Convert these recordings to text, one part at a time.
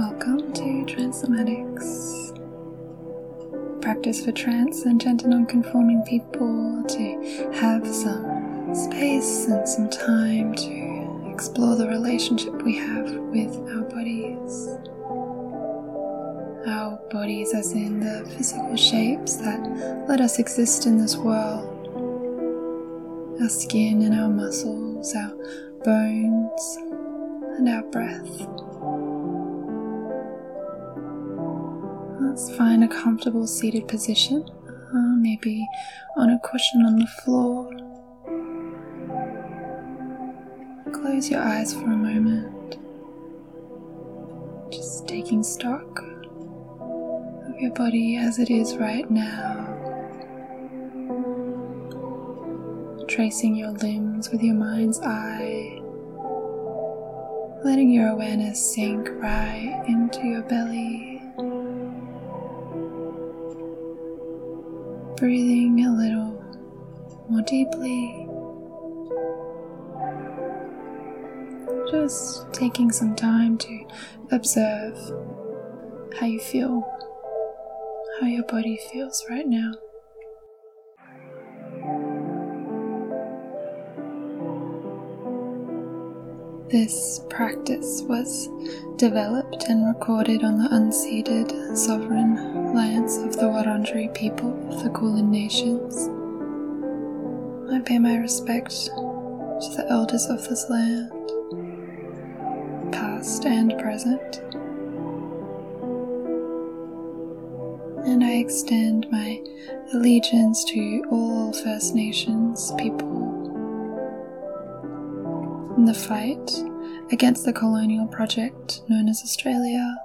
Welcome to Transomatics. Practice for trans and gender non-conforming people to have some space and some time to explore the relationship we have with our bodies. Our bodies, as in the physical shapes that let us exist in this world. Our skin and our muscles, our bones, and our breath. Let's find a comfortable seated position, uh, maybe on a cushion on the floor. Close your eyes for a moment, just taking stock of your body as it is right now. Tracing your limbs with your mind's eye letting your awareness sink right into your belly. Breathing a little more deeply. Just taking some time to observe how you feel, how your body feels right now. This practice was developed and recorded on the unceded sovereign lands of the Wurundjeri people of the Kulin Nations. I pay my respect to the elders of this land, past and present, and I extend my allegiance to all First Nations people in the fight against the colonial project known as Australia.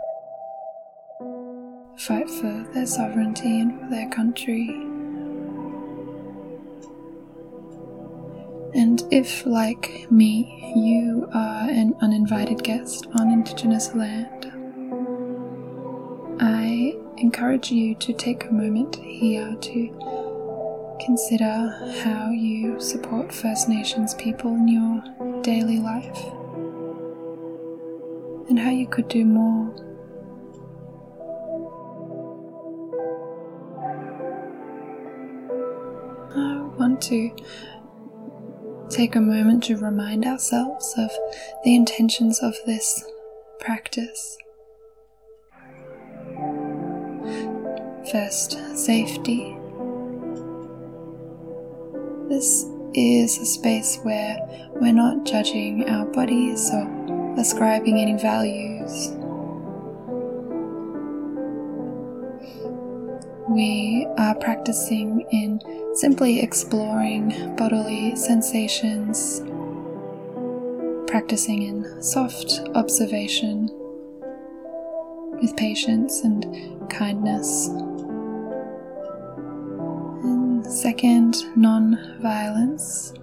Fight for their sovereignty and for their country. And if, like me, you are an uninvited guest on Indigenous land, I encourage you to take a moment here to Consider how you support First Nations people in your daily life and how you could do more. I want to take a moment to remind ourselves of the intentions of this practice. First, safety. This is a space where we're not judging our bodies or ascribing any values. We are practicing in simply exploring bodily sensations, practicing in soft observation with patience and kindness. Second, non violence.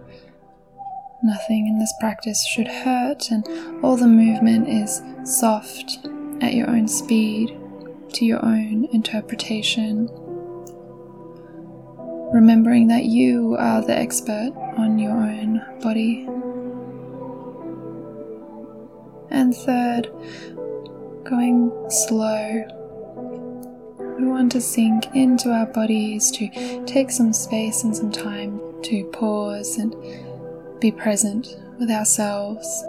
Nothing in this practice should hurt, and all the movement is soft at your own speed, to your own interpretation. Remembering that you are the expert on your own body. And third, going slow we want to sink into our bodies, to take some space and some time to pause and be present with ourselves.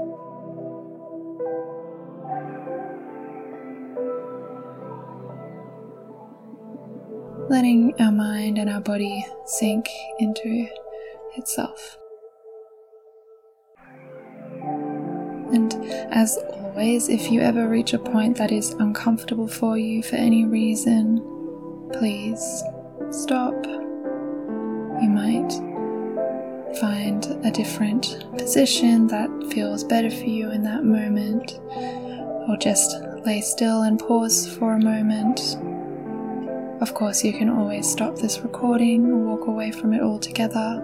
Letting our mind and our body sink into itself. And as always, if you ever reach a point that is uncomfortable for you for any reason, please stop. You might find a different position that feels better for you in that moment, or just lay still and pause for a moment. Of course, you can always stop this recording or walk away from it altogether.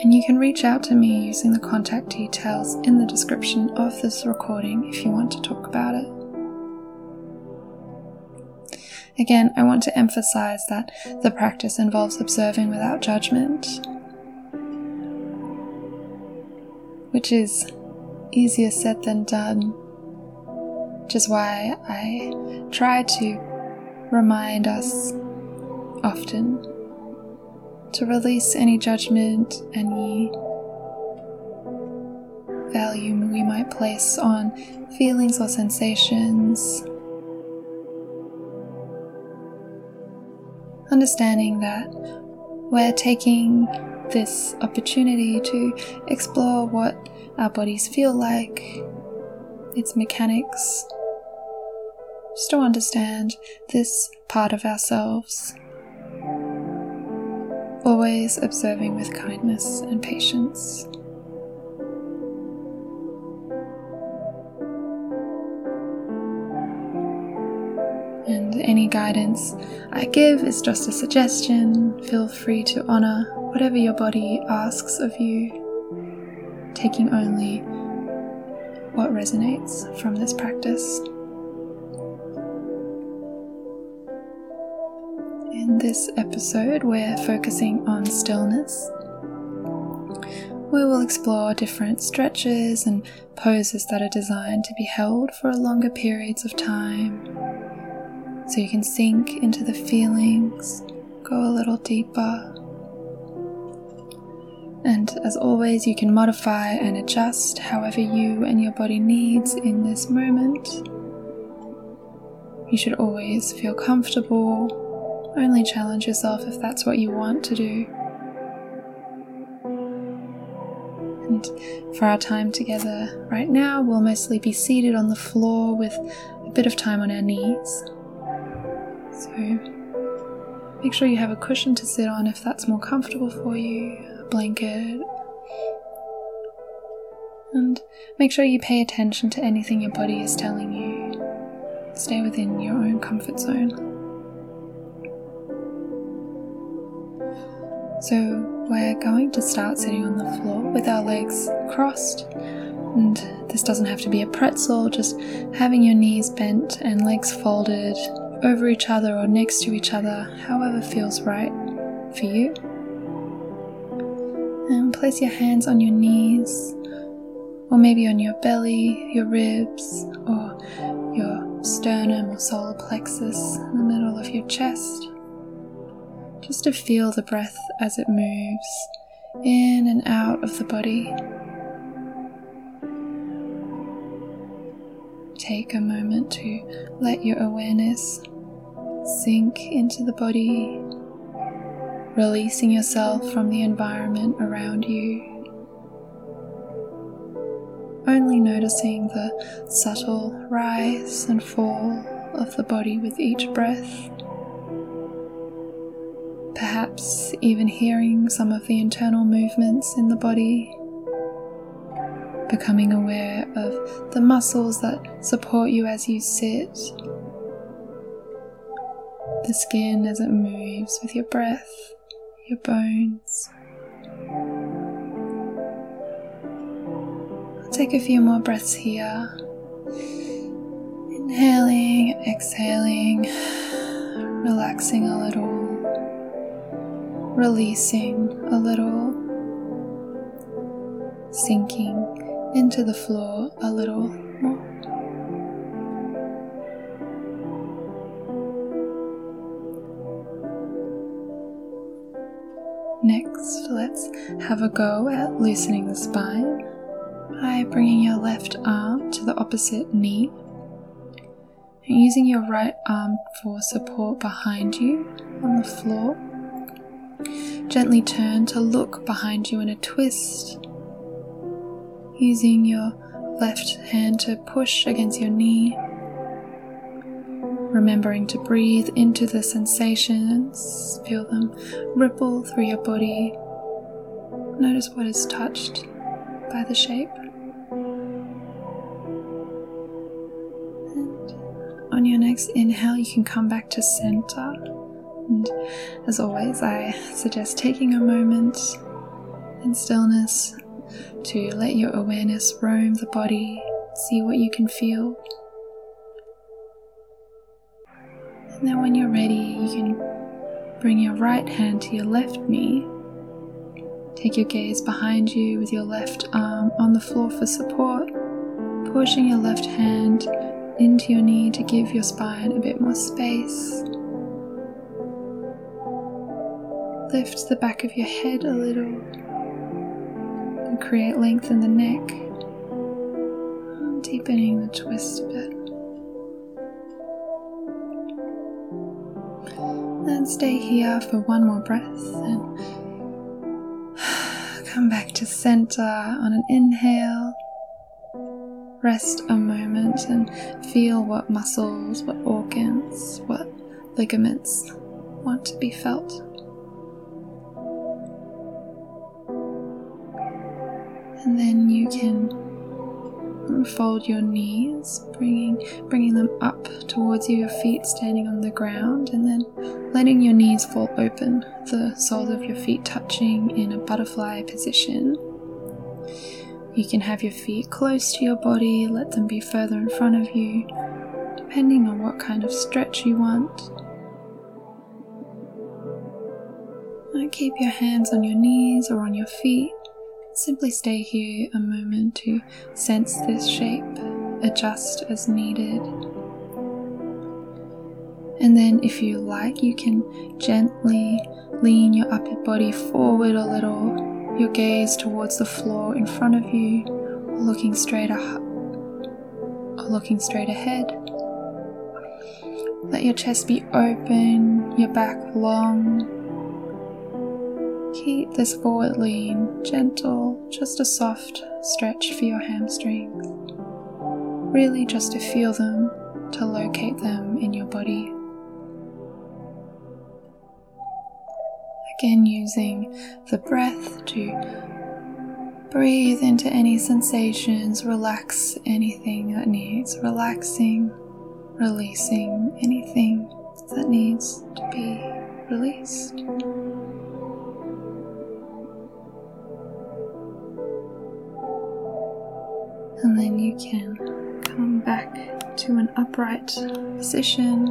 And you can reach out to me using the contact details in the description of this recording if you want to talk about it. Again, I want to emphasize that the practice involves observing without judgment, which is easier said than done. which is why I try to remind us often to release any judgment, any value we might place on feelings or sensations. Understanding that we're taking this opportunity to explore what our bodies feel like, its mechanics, just to understand this part of ourselves. Always observing with kindness and patience. Any guidance I give is just a suggestion. Feel free to honor whatever your body asks of you, taking only what resonates from this practice. In this episode, we're focusing on stillness. We will explore different stretches and poses that are designed to be held for longer periods of time. So you can sink into the feelings, go a little deeper. And as always, you can modify and adjust however you and your body needs in this moment. You should always feel comfortable only challenge yourself if that's what you want to do. And for our time together right now, we'll mostly be seated on the floor with a bit of time on our knees. So make sure you have a cushion to sit on if that's more comfortable for you, a blanket. And make sure you pay attention to anything your body is telling you. Stay within your own comfort zone. So we're going to start sitting on the floor with our legs crossed. And this doesn't have to be a pretzel, just having your knees bent and legs folded over each other or next to each other, however feels right for you. And place your hands on your knees, or maybe on your belly, your ribs, or your sternum or solar plexus in the middle of your chest just to feel the breath as it moves in and out of the body. Take a moment to let your awareness sink into the body, releasing yourself from the environment around you. Only noticing the subtle rise and fall of the body with each breath perhaps even hearing some of the internal movements in the body, becoming aware of the muscles that support you as you sit, the skin as it moves with your breath, your bones. I'll take a few more breaths here. Inhaling, exhaling, relaxing a little releasing a little, sinking into the floor a little more. Next, let's have a go at loosening the spine by bringing your left arm to the opposite knee and using your right arm for support behind you on the floor. Gently turn to look behind you in a twist, using your left hand to push against your knee. Remembering to breathe into the sensations, feel them ripple through your body. Notice what is touched by the shape. And on your next inhale, you can come back to center. And as always, I suggest taking a moment in stillness to let your awareness roam the body, see what you can feel. And then, when you're ready, you can bring your right hand to your left knee. Take your gaze behind you with your left arm on the floor for support, pushing your left hand into your knee to give your spine a bit more space. Lift the back of your head a little create length in the neck, deepening the twist a bit. And stay here for one more breath and come back to center on an inhale. Rest a moment and feel what muscles, what organs, what ligaments want to be felt. And then you can fold your knees, bringing bringing them up towards you, your feet standing on the ground, and then letting your knees fall open, the soles of your feet touching in a butterfly position. You can have your feet close to your body, let them be further in front of you, depending on what kind of stretch you want. keep your hands on your knees or on your feet Simply stay here a moment to sense this shape, adjust as needed. And then, if you like, you can gently lean your upper body forward a little, your gaze towards the floor in front of you, or looking straight or looking straight ahead. Let your chest be open, your back long, Keep this forward lean gentle, just a soft stretch for your hamstrings. Really just to feel them, to locate them in your body. Again, using the breath to breathe into any sensations, relax anything that needs relaxing, releasing anything that needs to be released. And then you can come back to an upright position,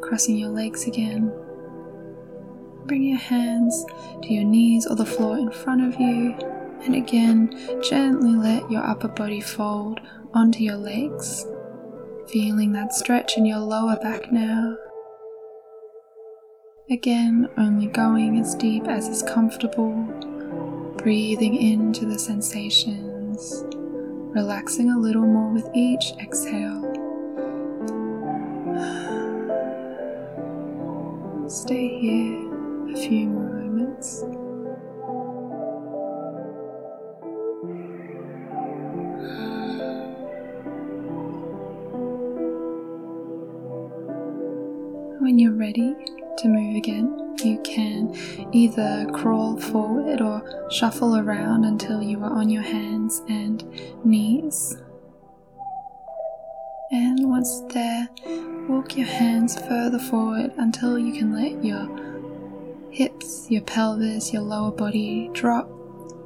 crossing your legs again. Bring your hands to your knees or the floor in front of you, and again, gently let your upper body fold onto your legs, feeling that stretch in your lower back now. Again, only going as deep as is comfortable, breathing into the sensations relaxing a little more with each exhale. Stay here a few more moments. When you're ready to move again, you can either crawl forward or shuffle around until you are on your hands and And once there, walk your hands further forward until you can let your hips, your pelvis, your lower body drop,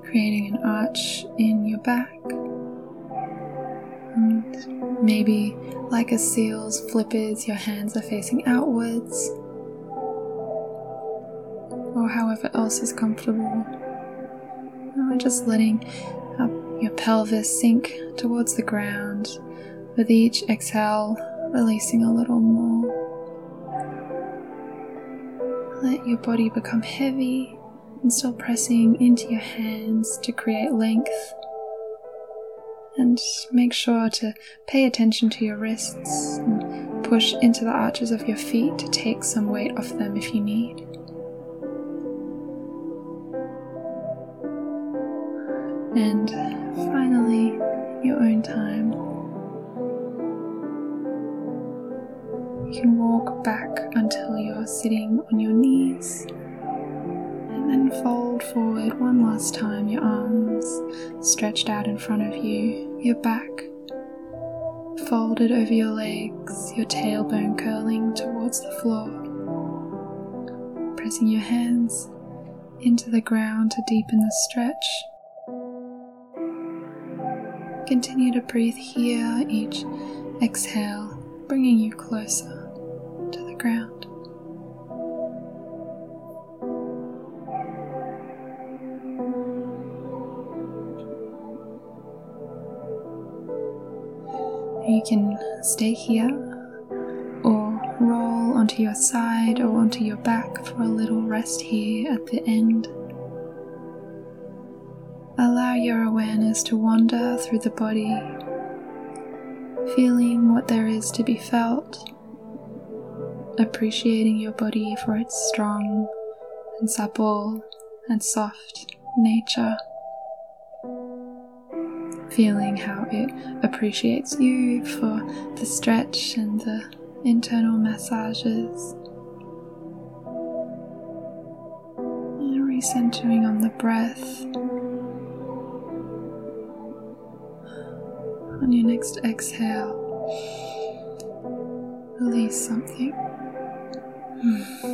creating an arch in your back. And maybe, like a seal's flippers, your hands are facing outwards or however else is comfortable. We're just letting uh, your pelvis sink towards the ground with each exhale, releasing a little more. Let your body become heavy and still pressing into your hands to create length. And make sure to pay attention to your wrists and push into the arches of your feet to take some weight off them if you need. And finally, your own time, you can walk back until you're sitting on your knees. And then fold forward one last time, your arms stretched out in front of you, your back folded over your legs, your tailbone curling towards the floor. Pressing your hands into the ground to deepen the stretch Continue to breathe here, each exhale bringing you closer to the ground. You can stay here or roll onto your side or onto your back for a little rest here at the end. Allow your awareness to wander through the body, feeling what there is to be felt, appreciating your body for its strong and supple and soft nature feeling how it appreciates you for the stretch and the internal massages. And recentering on the breath. On your next exhale, release something. 嗯。